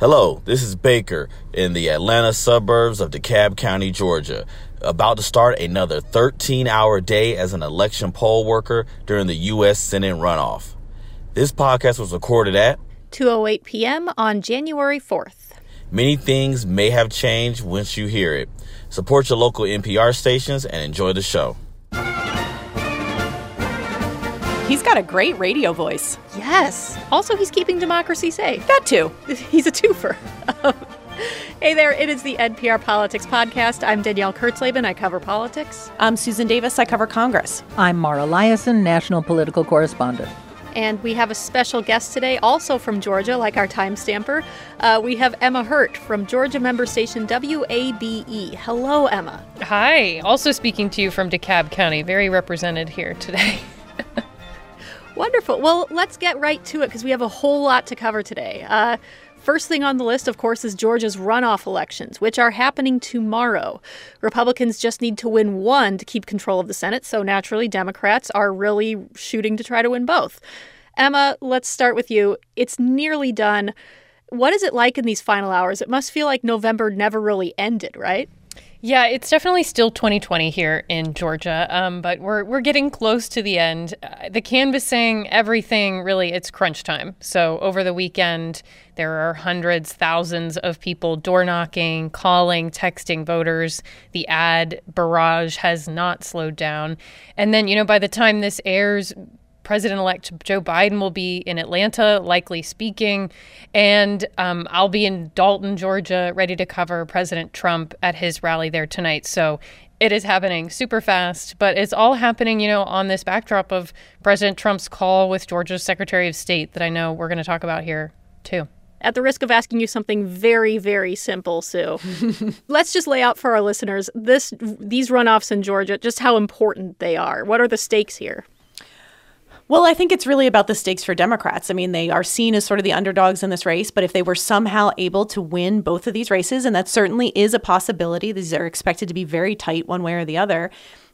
Hello, this is Baker in the Atlanta suburbs of DeKalb County, Georgia, about to start another 13 hour day as an election poll worker during the U.S. Senate runoff. This podcast was recorded at 2:08 p.m. on January 4th. Many things may have changed once you hear it. Support your local NPR stations and enjoy the show. He's got a great radio voice. Yes. Also, he's keeping democracy safe. That too. He's a twofer. hey there, it is the NPR Politics Podcast. I'm Danielle Kurtzleben. I cover politics. I'm Susan Davis. I cover Congress. I'm Mara Liasson, national political correspondent. And we have a special guest today, also from Georgia, like our time stamper. Uh, we have Emma Hurt from Georgia member station WABE. Hello, Emma. Hi. Also speaking to you from DeKalb County. Very represented here today. Wonderful. Well, let's get right to it because we have a whole lot to cover today. Uh, First thing on the list, of course, is Georgia's runoff elections, which are happening tomorrow. Republicans just need to win one to keep control of the Senate, so naturally, Democrats are really shooting to try to win both. Emma, let's start with you. It's nearly done. What is it like in these final hours? It must feel like November never really ended, right? Yeah, it's definitely still 2020 here in Georgia, um, but we're we're getting close to the end. Uh, the canvassing, everything, really, it's crunch time. So over the weekend, there are hundreds, thousands of people door knocking, calling, texting voters. The ad barrage has not slowed down, and then you know by the time this airs, President elect Joe Biden will be in Atlanta, likely speaking. And um, I'll be in Dalton, Georgia, ready to cover President Trump at his rally there tonight. So it is happening super fast, but it's all happening, you know, on this backdrop of President Trump's call with Georgia's Secretary of State that I know we're going to talk about here, too. At the risk of asking you something very, very simple, Sue, let's just lay out for our listeners this these runoffs in Georgia, just how important they are. What are the stakes here? Well, I think it's really about the stakes for Democrats. I mean, they are seen as sort of the underdogs in this race, but if they were somehow able to win both of these races, and that certainly is a possibility, these are expected to be very tight one way or the other.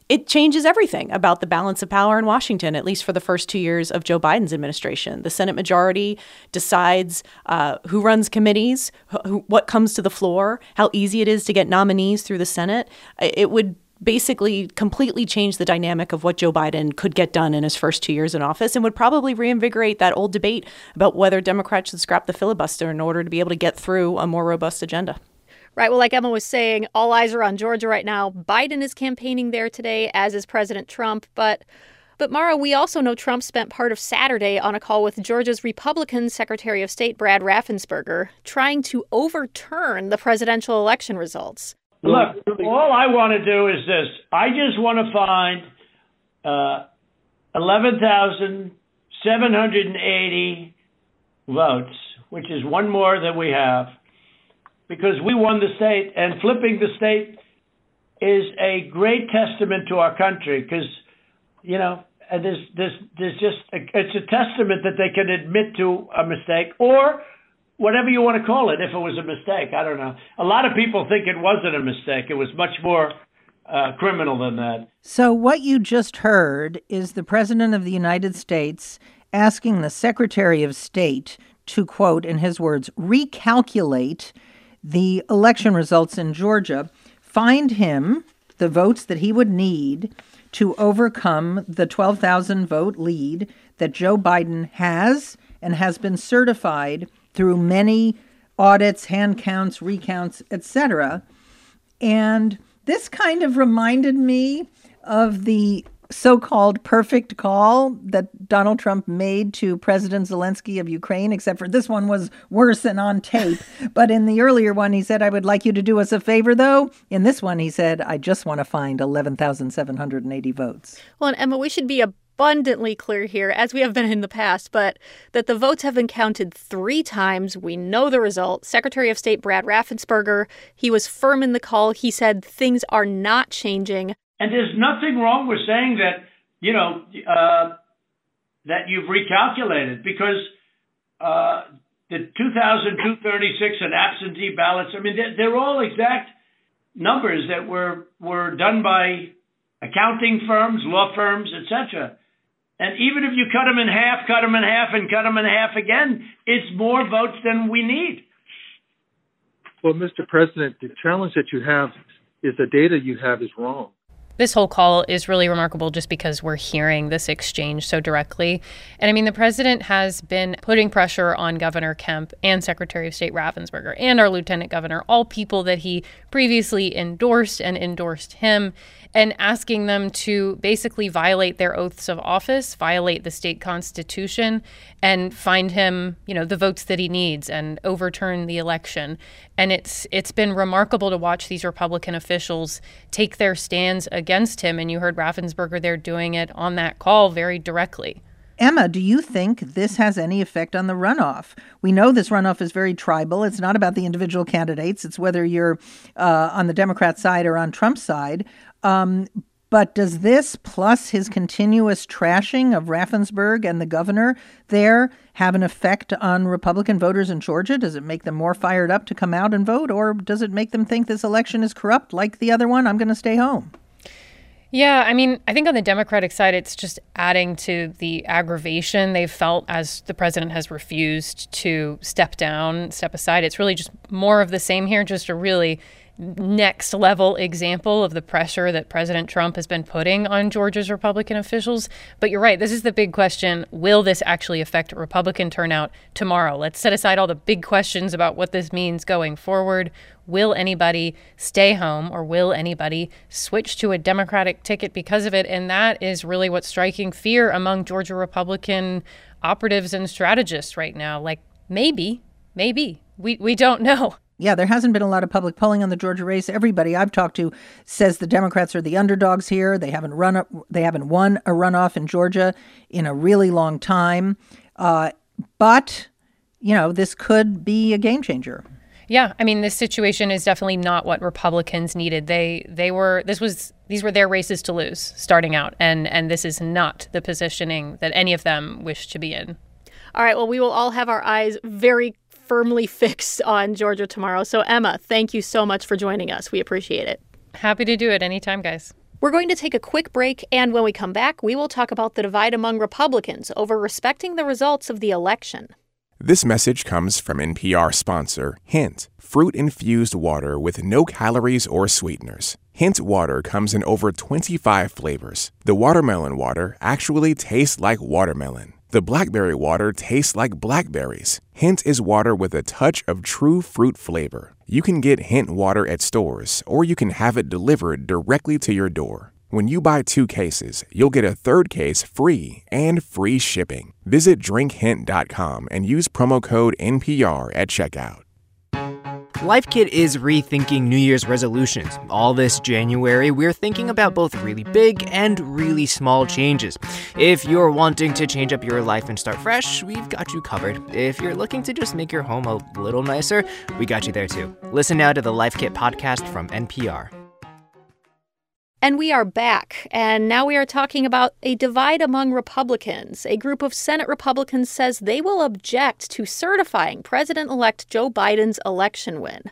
It changes everything about the balance of power in Washington, at least for the first two years of Joe Biden's administration. The Senate majority decides uh, who runs committees, who, what comes to the floor, how easy it is to get nominees through the Senate. It would basically completely changed the dynamic of what Joe Biden could get done in his first two years in office and would probably reinvigorate that old debate about whether Democrats should scrap the filibuster in order to be able to get through a more robust agenda. Right. Well, like Emma was saying, all eyes are on Georgia right now. Biden is campaigning there today, as is President Trump. But but Mara, we also know Trump spent part of Saturday on a call with Georgia's Republican Secretary of State Brad Raffensperger, trying to overturn the presidential election results. Look, all I want to do is this. I just want to find uh, 11,780 votes, which is one more than we have, because we won the state, and flipping the state is a great testament to our country, because, you know, and there's, there's, there's just, a, it's a testament that they can admit to a mistake or – whatever you want to call it, if it was a mistake. I don't know. A lot of people think it wasn't a mistake. It was much more uh, criminal than that. So, what you just heard is the President of the United States asking the Secretary of State to, quote, in his words, recalculate the election results in Georgia, find him the votes that he would need to overcome the 12,000 vote lead that Joe Biden has and has been certified through many audits, hand counts, recounts, etc. And this kind of reminded me of the so called perfect call that Donald Trump made to President Zelensky of Ukraine, except for this one was worse and on tape. but in the earlier one, he said, I would like you to do us a favor, though. In this one, he said, I just want to find 11,780 votes. Well, and Emma, we should be a abundantly clear here, as we have been in the past, but that the votes have been counted three times. We know the result. Secretary of State Brad Raffensperger, he was firm in the call. He said things are not changing. And there's nothing wrong with saying that, you know, uh, that you've recalculated because uh, the 2,236 and absentee ballots, I mean, they're, they're all exact numbers that were, were done by accounting firms, law firms, etc. And even if you cut them in half, cut them in half, and cut them in half again, it's more votes than we need. Well, Mr. President, the challenge that you have is the data you have is wrong this whole call is really remarkable just because we're hearing this exchange so directly. And I mean, the president has been putting pressure on Governor Kemp and Secretary of State Raffensperger and our lieutenant governor, all people that he previously endorsed and endorsed him and asking them to basically violate their oaths of office, violate the state constitution, and find him, you know, the votes that he needs and overturn the election. And it's it's been remarkable to watch these Republican officials take their stands against him. And you heard Raffensperger there doing it on that call very directly. Emma, do you think this has any effect on the runoff? We know this runoff is very tribal. It's not about the individual candidates, it's whether you're uh, on the Democrat side or on Trump's side. Um, but does this, plus his continuous trashing of Raffensperger and the governor there, have an effect on Republican voters in Georgia? Does it make them more fired up to come out and vote, or does it make them think this election is corrupt like the other one? I'm going to stay home. Yeah, I mean, I think on the Democratic side, it's just adding to the aggravation they've felt as the president has refused to step down, step aside. It's really just more of the same here, just a really next level example of the pressure that President Trump has been putting on Georgia's Republican officials. But you're right, this is the big question. Will this actually affect Republican turnout tomorrow? Let's set aside all the big questions about what this means going forward. Will anybody stay home or will anybody switch to a Democratic ticket because of it? And that is really what's striking fear among Georgia Republican operatives and strategists right now. Like, maybe, maybe. We, we don't know. Yeah, there hasn't been a lot of public polling on the Georgia race. Everybody I've talked to says the Democrats are the underdogs here. They haven't run up, they haven't won a runoff in Georgia in a really long time. Uh, but you know, this could be a game changer. Yeah, I mean, this situation is definitely not what Republicans needed. They they were this was these were their races to lose starting out, and and this is not the positioning that any of them wish to be in. All right. Well, we will all have our eyes very firmly fixed on Georgia tomorrow. So, Emma, thank you so much for joining us. We appreciate it. Happy to do it anytime, guys. We're going to take a quick break, and when we come back, we will talk about the divide among Republicans over respecting the results of the election. This message comes from NPR sponsor Hint, fruit infused water with no calories or sweeteners. Hint water comes in over 25 flavors. The watermelon water actually tastes like watermelon. The blackberry water tastes like blackberries. Hint is water with a touch of true fruit flavor. You can get Hint water at stores, or you can have it delivered directly to your door. When you buy two cases, you'll get a third case free and free shipping. Visit drinkhint.com and use promo code NPR at checkout. Life Kit is rethinking New Year's resolutions. All this January, we're thinking about both really big and really small changes. If you're wanting to change up your life and start fresh, we've got you covered. If you're looking to just make your home a little nicer, we got you there too. Listen now to the Life Kit podcast from NPR. And we are back. And now we are talking about a divide among Republicans. A group of Senate Republicans says they will object to certifying President elect Joe Biden's election win.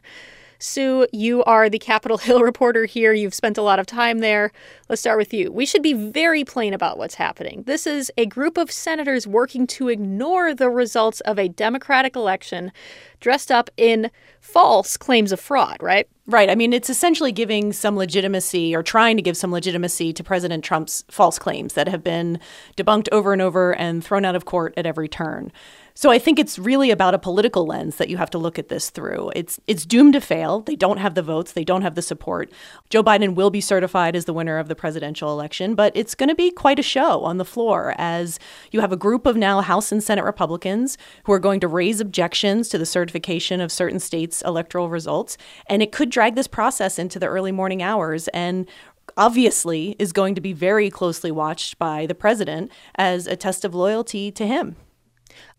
Sue, you are the Capitol Hill reporter here. You've spent a lot of time there. Let's start with you. We should be very plain about what's happening. This is a group of senators working to ignore the results of a Democratic election dressed up in false claims of fraud, right? Right. I mean, it's essentially giving some legitimacy or trying to give some legitimacy to President Trump's false claims that have been debunked over and over and thrown out of court at every turn. So I think it's really about a political lens that you have to look at this through. It's it's doomed to fail. They don't have the votes, they don't have the support. Joe Biden will be certified as the winner of the presidential election, but it's going to be quite a show on the floor as you have a group of now House and Senate Republicans who are going to raise objections to the certification of certain states' electoral results, and it could drag this process into the early morning hours and obviously is going to be very closely watched by the president as a test of loyalty to him.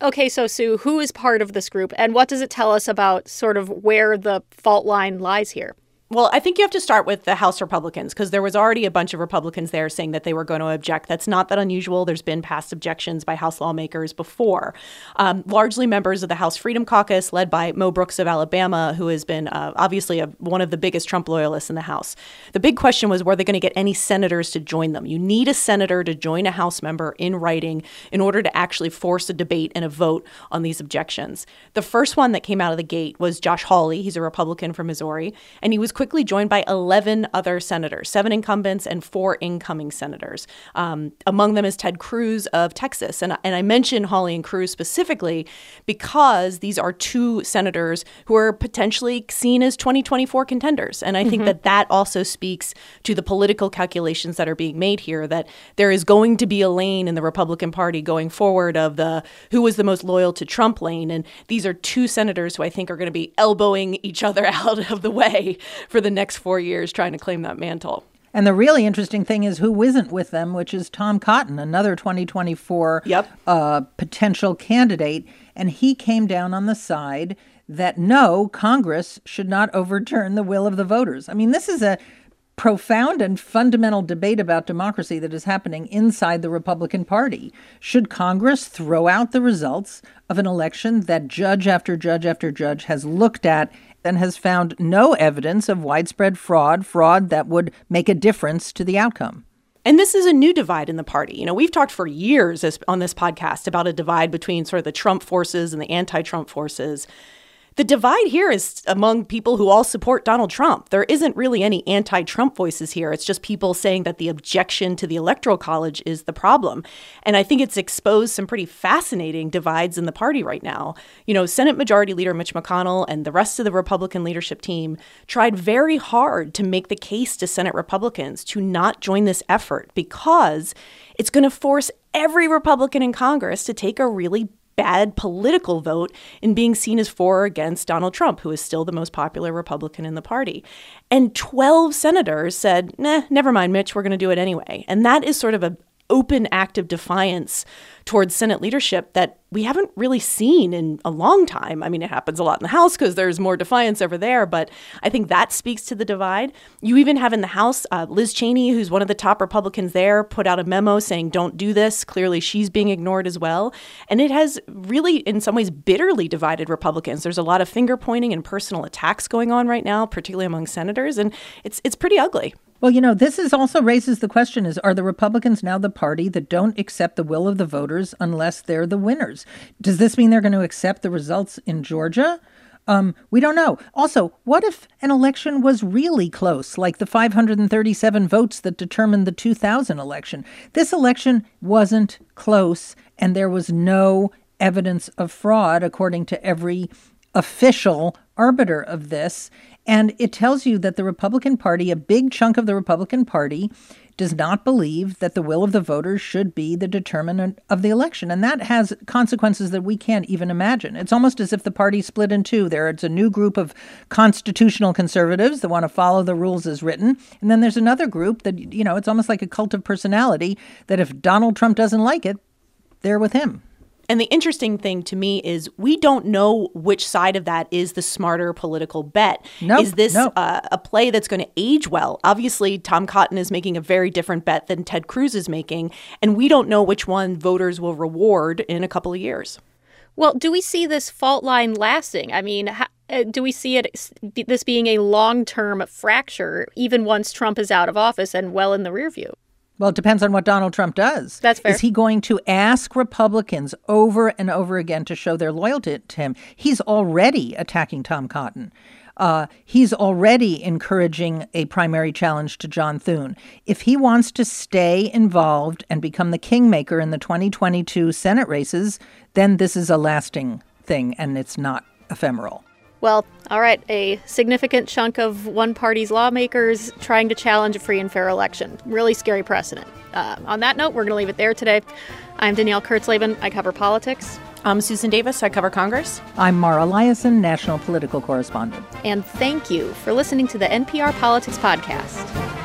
Okay, so Sue, who is part of this group and what does it tell us about sort of where the fault line lies here? Well, I think you have to start with the House Republicans because there was already a bunch of Republicans there saying that they were going to object. That's not that unusual. There's been past objections by House lawmakers before. Um, largely members of the House Freedom Caucus, led by Mo Brooks of Alabama, who has been uh, obviously a, one of the biggest Trump loyalists in the House. The big question was were they going to get any senators to join them? You need a senator to join a House member in writing in order to actually force a debate and a vote on these objections. The first one that came out of the gate was Josh Hawley. He's a Republican from Missouri, and he was quickly joined by 11 other senators, seven incumbents and four incoming senators. Um, among them is Ted Cruz of Texas. And, and I mention Hawley and Cruz specifically because these are two senators who are potentially seen as 2024 contenders. And I mm-hmm. think that that also speaks to the political calculations that are being made here that there is going to be a lane in the Republican Party going forward of the who was the most loyal to Trump lane. And these are two senators who I think are going to be elbowing each other out of the way for the next four years trying to claim that mantle. And the really interesting thing is who isn't with them, which is Tom Cotton, another 2024 yep. uh, potential candidate. And he came down on the side that no, Congress should not overturn the will of the voters. I mean, this is a profound and fundamental debate about democracy that is happening inside the Republican Party. Should Congress throw out the results of an election that judge after judge after judge has looked at and has found no evidence of widespread fraud, fraud that would make a difference to the outcome? And this is a new divide in the party. You know, we've talked for years on this podcast about a divide between sort of the Trump forces and the anti Trump forces. The divide here is among people who all support Donald Trump. There isn't really any anti Trump voices here. It's just people saying that the objection to the Electoral College is the problem. And I think it's exposed some pretty fascinating divides in the party right now. You know, Senate Majority Leader Mitch McConnell and the rest of the Republican leadership team tried very hard to make the case to Senate Republicans to not join this effort because it's going to force every Republican in Congress to take a really bad political vote in being seen as for or against Donald Trump, who is still the most popular Republican in the party. And 12 senators said, nah, never mind, Mitch, we're going to do it anyway. And that is sort of an open act of defiance towards Senate leadership that we haven't really seen in a long time. I mean, it happens a lot in the House because there's more defiance over there, but I think that speaks to the divide. You even have in the House uh, Liz Cheney, who's one of the top Republicans there, put out a memo saying, don't do this. Clearly, she's being ignored as well. And it has really, in some ways, bitterly divided Republicans. There's a lot of finger pointing and personal attacks going on right now, particularly among senators, and it's, it's pretty ugly. Well, you know, this is also raises the question is are the Republicans now the party that don't accept the will of the voters unless they're the winners? Does this mean they're going to accept the results in Georgia? Um, we don't know. Also, what if an election was really close, like the 537 votes that determined the 2000 election? This election wasn't close, and there was no evidence of fraud, according to every official arbiter of this. And it tells you that the Republican Party, a big chunk of the Republican Party, does not believe that the will of the voters should be the determinant of the election. And that has consequences that we can't even imagine. It's almost as if the party split in two. There's a new group of constitutional conservatives that want to follow the rules as written. And then there's another group that, you know, it's almost like a cult of personality that if Donald Trump doesn't like it, they're with him. And the interesting thing to me is we don't know which side of that is the smarter political bet. Nope, is this nope. uh, a play that's going to age well? Obviously, Tom Cotton is making a very different bet than Ted Cruz is making, and we don't know which one voters will reward in a couple of years. Well, do we see this fault line lasting? I mean, how, uh, do we see it this being a long-term fracture even once Trump is out of office and well in the rear view? Well, it depends on what Donald Trump does. That's fair. Is he going to ask Republicans over and over again to show their loyalty to him? He's already attacking Tom Cotton. Uh, he's already encouraging a primary challenge to John Thune. If he wants to stay involved and become the kingmaker in the 2022 Senate races, then this is a lasting thing and it's not ephemeral. Well, all right, a significant chunk of one party's lawmakers trying to challenge a free and fair election. Really scary precedent. Uh, on that note, we're going to leave it there today. I'm Danielle Kurtzleben. I cover politics. I'm Susan Davis. I cover Congress. I'm Mara Liasson, national political correspondent. And thank you for listening to the NPR Politics Podcast.